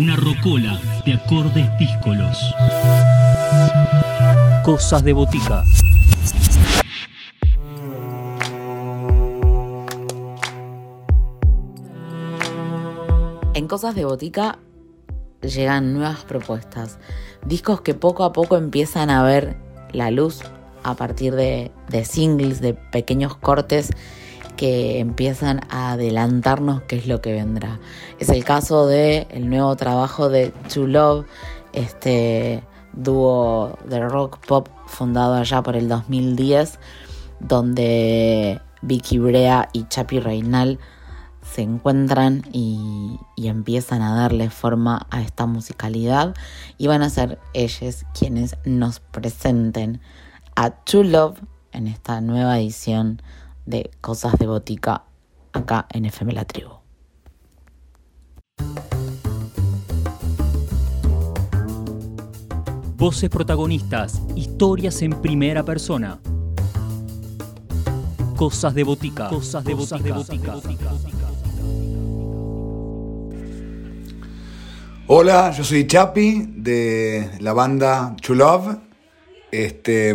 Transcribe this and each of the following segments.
Una rocola de acordes díscolos. Cosas de botica. En Cosas de Botica llegan nuevas propuestas, discos que poco a poco empiezan a ver la luz a partir de, de singles, de pequeños cortes que empiezan a adelantarnos qué es lo que vendrá. Es el caso de el nuevo trabajo de To Love, este dúo de rock pop fundado allá por el 2010, donde Vicky Brea y Chapi Reinal se encuentran y, y, empiezan a darle forma a esta musicalidad y van a ser ellos quienes nos presenten a To Love en esta nueva edición de Cosas de Botica acá en FM La Tribu. Voces protagonistas, historias en primera persona. Cosas de botica. Cosas de botica. De botica. Hola, yo soy Chapi de la banda Love. Este,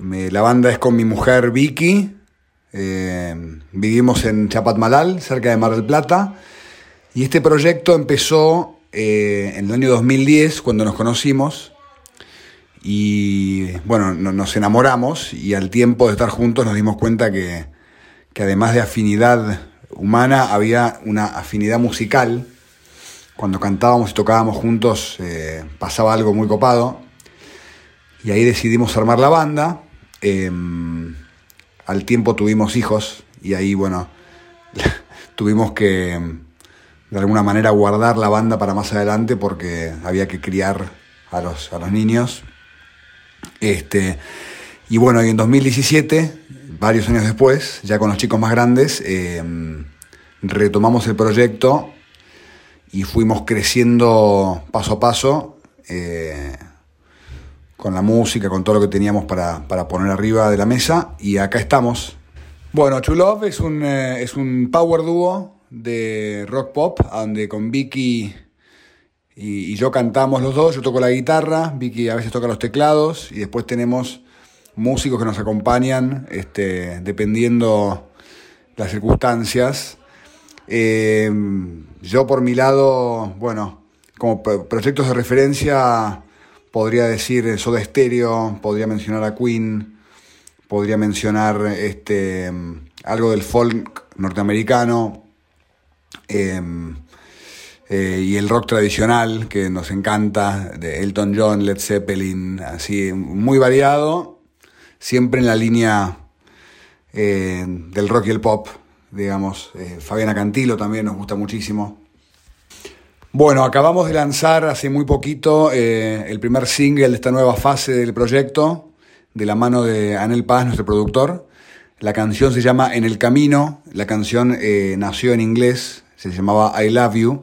la banda es con mi mujer Vicky. Eh, vivimos en Chapatmalal, cerca de Mar del Plata. Y este proyecto empezó eh, en el año 2010, cuando nos conocimos. Y bueno, no, nos enamoramos y al tiempo de estar juntos nos dimos cuenta que, que además de afinidad humana, había una afinidad musical. Cuando cantábamos y tocábamos juntos eh, pasaba algo muy copado. Y ahí decidimos armar la banda. Eh, al tiempo tuvimos hijos y ahí, bueno, tuvimos que de alguna manera guardar la banda para más adelante porque había que criar a los, a los niños. Este, y bueno, en 2017, varios años después, ya con los chicos más grandes, eh, retomamos el proyecto y fuimos creciendo paso a paso. Eh, con la música, con todo lo que teníamos para, para, poner arriba de la mesa. Y acá estamos. Bueno, True Love es un, eh, es un power dúo de rock pop, donde con Vicky y, y, yo cantamos los dos. Yo toco la guitarra, Vicky a veces toca los teclados. Y después tenemos músicos que nos acompañan, este, dependiendo las circunstancias. Eh, yo por mi lado, bueno, como proyectos de referencia podría decir Soda Stereo, podría mencionar a Queen, podría mencionar este, algo del folk norteamericano eh, eh, y el rock tradicional que nos encanta, de Elton John, Led Zeppelin, así muy variado, siempre en la línea eh, del rock y el pop, digamos. Fabiana Cantilo también nos gusta muchísimo. Bueno, acabamos de lanzar hace muy poquito eh, el primer single de esta nueva fase del proyecto, de la mano de Anel Paz, nuestro productor. La canción se llama En el Camino, la canción eh, nació en inglés, se llamaba I Love You,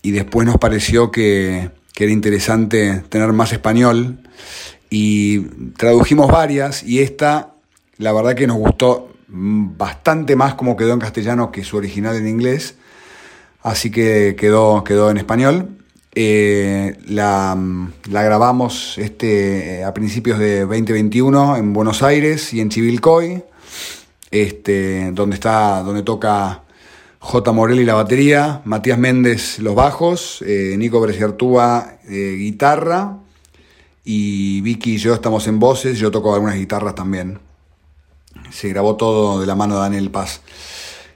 y después nos pareció que, que era interesante tener más español, y tradujimos varias, y esta, la verdad que nos gustó bastante más como quedó en castellano que su original en inglés así que quedó, quedó en español. Eh, la, grabamos este, a principios de 2021 en Buenos Aires y en Chivilcoy, este, donde, está, donde toca J. Morelli la batería, Matías Méndez los bajos, eh, Nico Bresciartúa eh, guitarra y Vicky y yo estamos en voces, yo toco algunas guitarras también. Se grabó todo de la mano de Daniel Paz.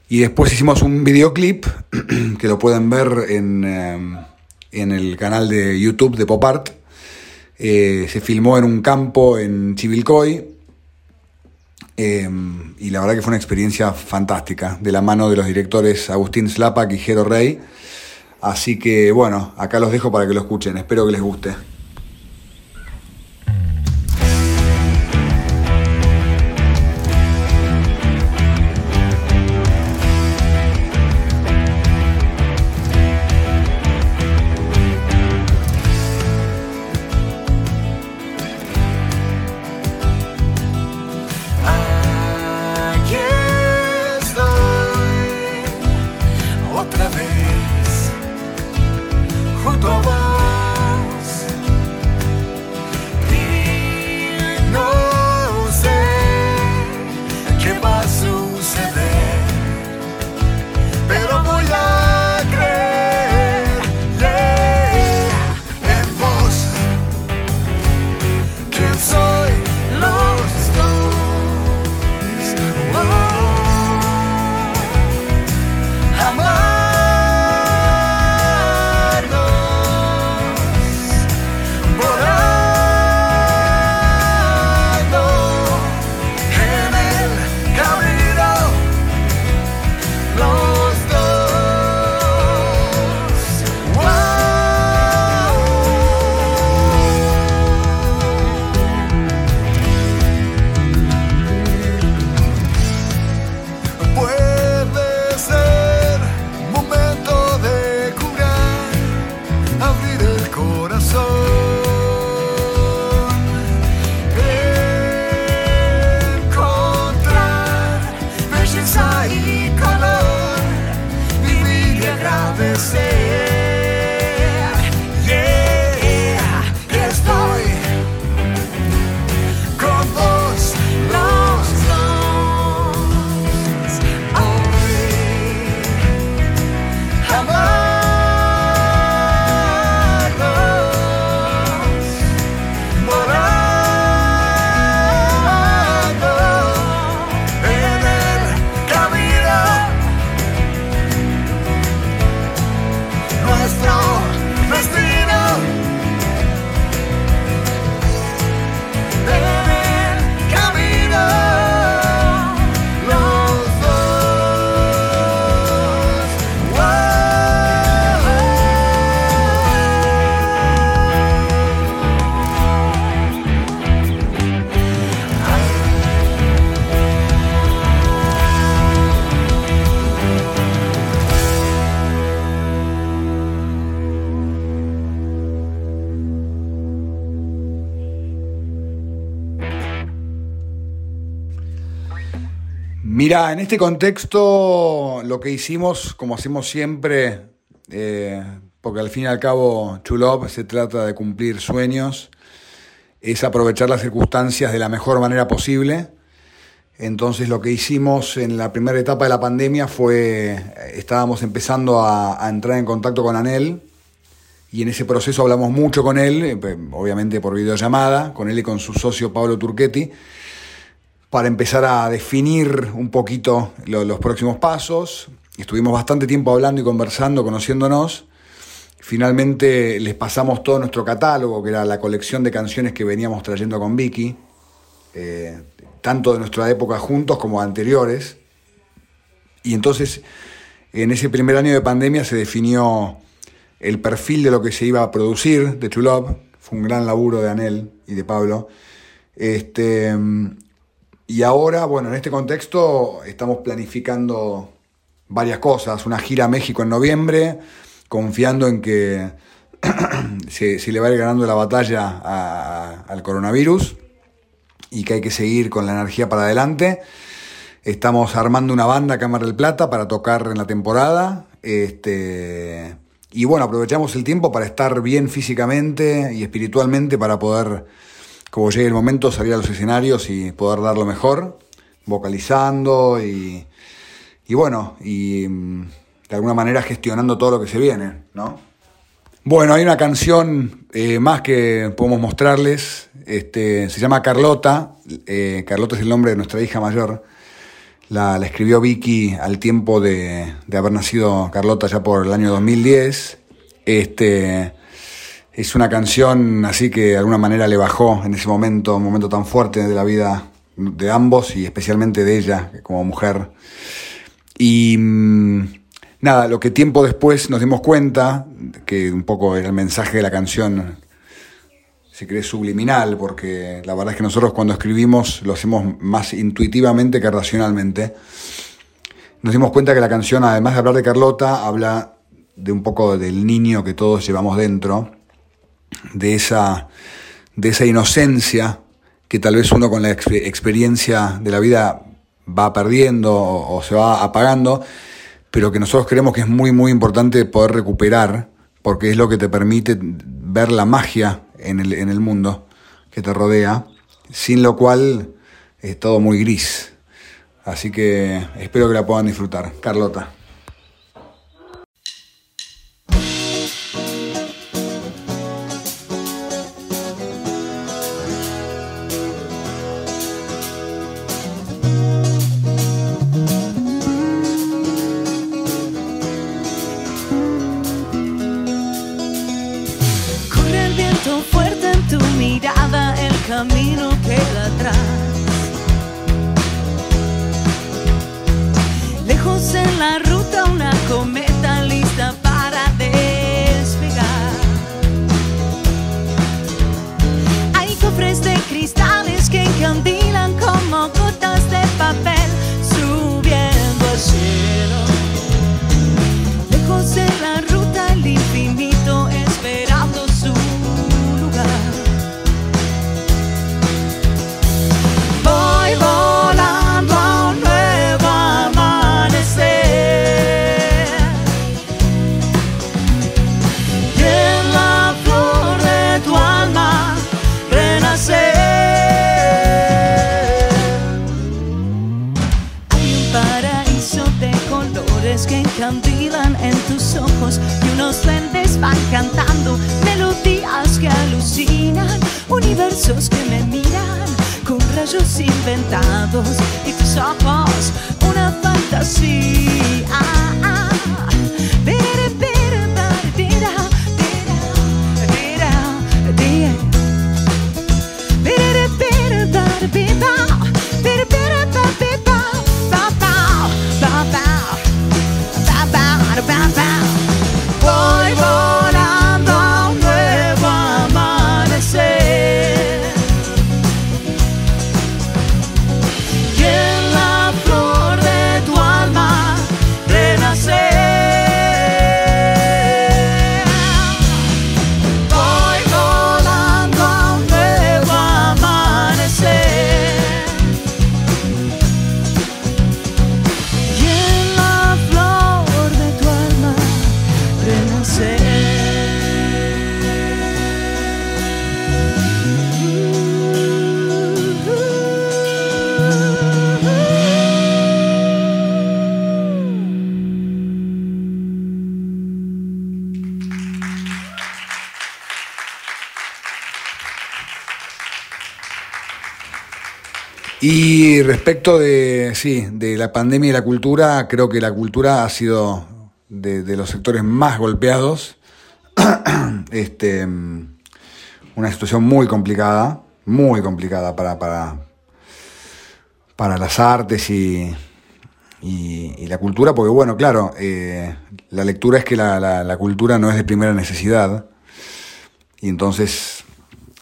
Y después hicimos un videoclip que lo pueden ver en, eh, en el canal de YouTube de Pop Art. Eh, se filmó en un campo en Chivilcoy. Eh, y la verdad que fue una experiencia fantástica, de la mano de los directores Agustín Slapak y Jero Rey. Así que bueno, acá los dejo para que lo escuchen, espero que les guste. Mira, en este contexto lo que hicimos, como hacemos siempre, eh, porque al fin y al cabo Chulop se trata de cumplir sueños, es aprovechar las circunstancias de la mejor manera posible. Entonces lo que hicimos en la primera etapa de la pandemia fue, estábamos empezando a, a entrar en contacto con Anel y en ese proceso hablamos mucho con él, eh, obviamente por videollamada, con él y con su socio Pablo Turchetti para empezar a definir un poquito los próximos pasos. Estuvimos bastante tiempo hablando y conversando, conociéndonos. Finalmente les pasamos todo nuestro catálogo, que era la colección de canciones que veníamos trayendo con Vicky, eh, tanto de nuestra época juntos como anteriores. Y entonces, en ese primer año de pandemia se definió el perfil de lo que se iba a producir de True Love. Fue un gran laburo de Anel y de Pablo. Este, y ahora, bueno, en este contexto estamos planificando varias cosas. Una gira a México en noviembre, confiando en que se, le va a ir ganando la batalla al coronavirus y que hay que seguir con la energía para adelante. Estamos armando una banda Cámara del Plata para tocar en la temporada. Este, y bueno, aprovechamos el tiempo para estar bien físicamente y espiritualmente para poder como llegue el momento, salir a los escenarios y poder dar lo mejor, vocalizando y, y bueno, y mm, de alguna manera gestionando todo lo que se viene, ¿no? Bueno, hay una canción eh, más que podemos mostrarles, este, se llama Carlota, eh, Carlota es el nombre de nuestra hija mayor, la, escribió Vicky al tiempo de, de, haber nacido Carlota ya por el año 2010, este, es una canción así que de alguna manera le bajó en ese momento, un momento tan fuerte de la vida de ambos y especialmente de ella como mujer. Y mm, nada, lo que tiempo después nos dimos cuenta, que un poco era el mensaje de la canción, se cree subliminal, porque la verdad es que nosotros cuando escribimos lo hacemos más intuitivamente que racionalmente. Nos dimos cuenta que la canción, además de hablar de Carlota, habla de un poco del niño que todos llevamos dentro de esa, de esa inocencia que tal vez uno con la experiencia de la vida va perdiendo o, se va apagando, pero que nosotros creemos que es muy, muy importante poder recuperar, porque es lo que te permite ver la magia en el, en el mundo que te rodea, sin lo cual es todo muy gris. Así que espero que la puedan disfrutar. Carlota. Y tus ojos una fantasía. Y respecto de, sí, de la pandemia y la cultura, creo que la cultura ha sido de, los sectores más golpeados. este, una situación muy complicada, muy complicada para, para, para las artes y, y, la cultura, porque bueno, claro, eh, la lectura es que la, la, cultura no es de primera necesidad, y entonces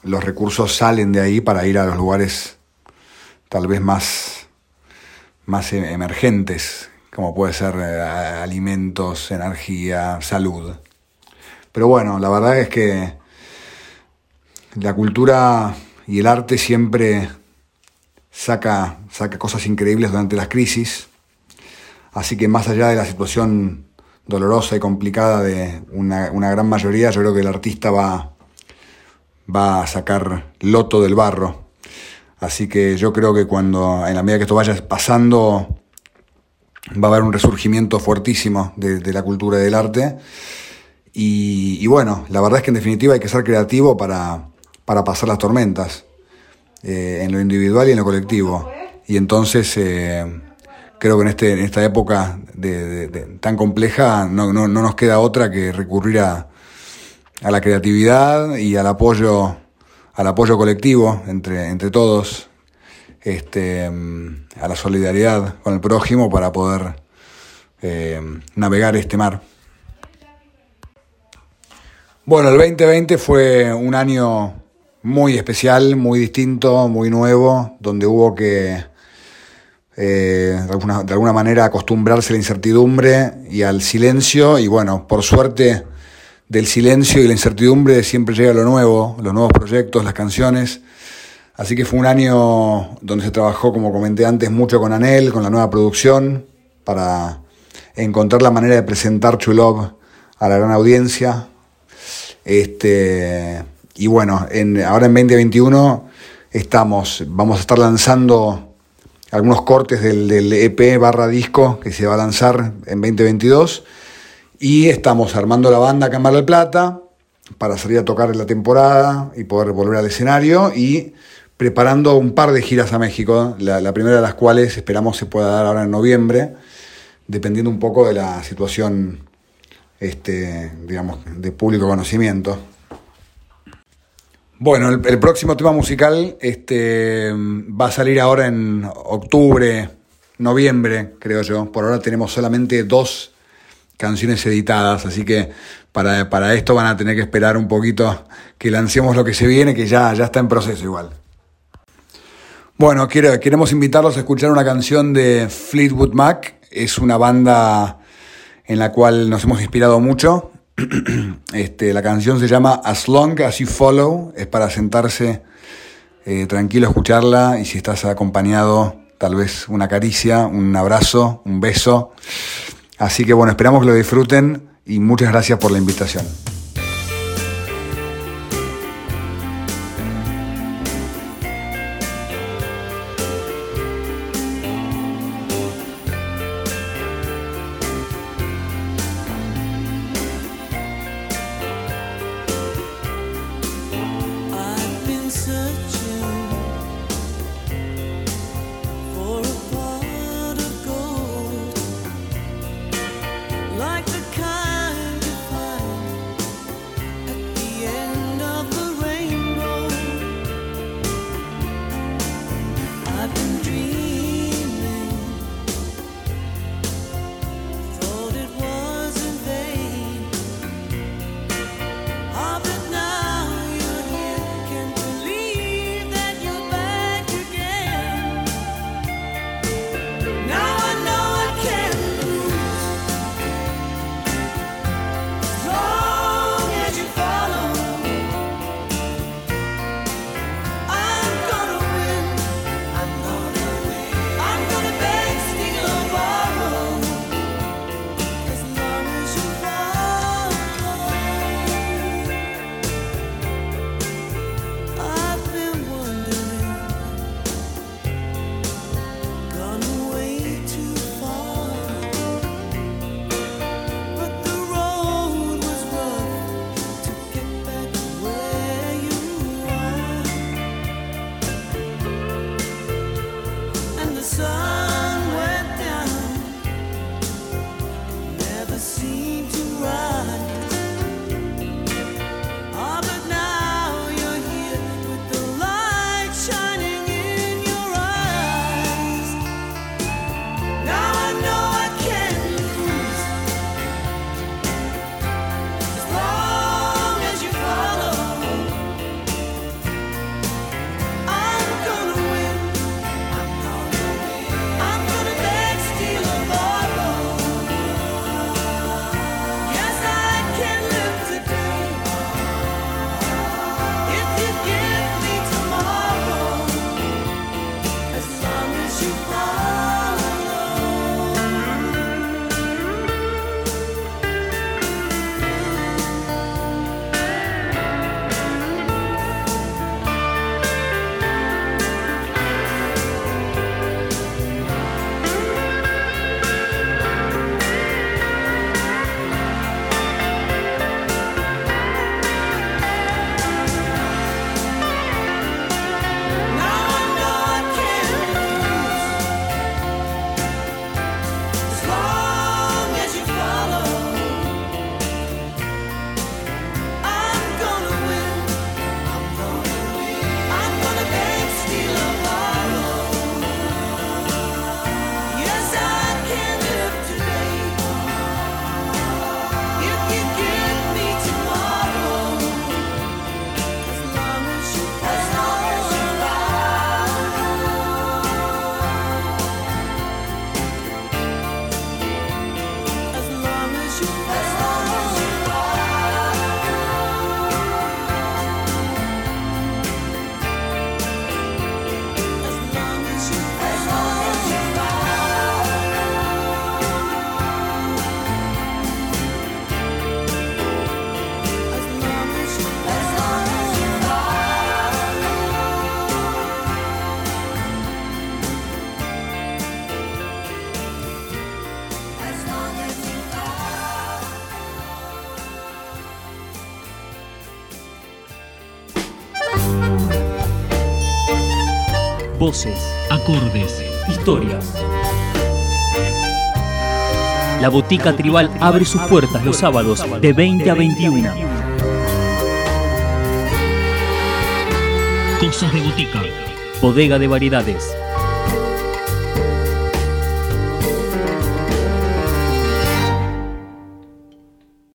los recursos salen de ahí para ir a los lugares tal vez más, más e-, emergentes, como puede ser eh, alimentos, energía, salud. Pero bueno, la verdad es que la cultura y el arte siempre saca, saca cosas increíbles durante las crisis. Así que más allá de la situación dolorosa y complicada de una, una gran mayoría, yo creo que el artista va, va a sacar loto del barro. Así que yo creo que cuando, en la medida que esto vaya pasando, va a haber un resurgimiento fuertísimo de, la cultura y del arte. Y, bueno, la verdad es que en definitiva hay que ser creativo para, para pasar las tormentas, eh, en lo individual y en lo colectivo. Y entonces eh, creo que en, este, en esta época tan compleja no, no, no, nos queda otra que recurrir a, a la creatividad y al apoyo, al apoyo colectivo entre, entre todos, este, a la solidaridad con el prójimo para poder eh, navegar este mar. Bueno, el 2020 fue un año muy especial, muy distinto, muy nuevo, donde hubo que eh, de, alguna, de, alguna, manera acostumbrarse a la incertidumbre y al silencio. Y bueno, por suerte del silencio y la incertidumbre siempre llega lo nuevo, los nuevos proyectos, las canciones. Así que fue un año donde se trabajó, como comenté antes, mucho con Anel, con la nueva producción, para encontrar la manera de presentar Chulov a la gran audiencia. Este, y bueno, en, ahora en 2021 estamos, vamos a estar lanzando algunos cortes del, del, EP barra disco que se va a lanzar en 2022 y estamos armando la banda acá en del Plata para salir a tocar en la temporada y poder volver al escenario y preparando un par de giras a México, la, la primera de las cuales esperamos se pueda dar ahora en noviembre, dependiendo un poco de la situación este, digamos, de público conocimiento. Bueno, el, el, próximo tema musical este, va a salir ahora en octubre, noviembre, creo yo. Por ahora tenemos solamente dos canciones editadas, así que para, para esto van a tener que esperar un poquito que lancemos lo que se viene, que ya, ya está en proceso igual. Bueno, queremos invitarlos a escuchar una canción de Fleetwood Mac. Es una banda en la cual nos hemos inspirado mucho. Este, la canción se llama As Long As You Follow, es para sentarse eh, tranquilo a escucharla y si estás acompañado, tal vez una caricia, un abrazo, un beso. Así que bueno, esperamos que lo disfruten y muchas gracias por la invitación. Voces, acordes, historias. La Botica Tribal abre sus puertas los sábados de 20 a 21. Cosas de Botica. Bodega de variedades.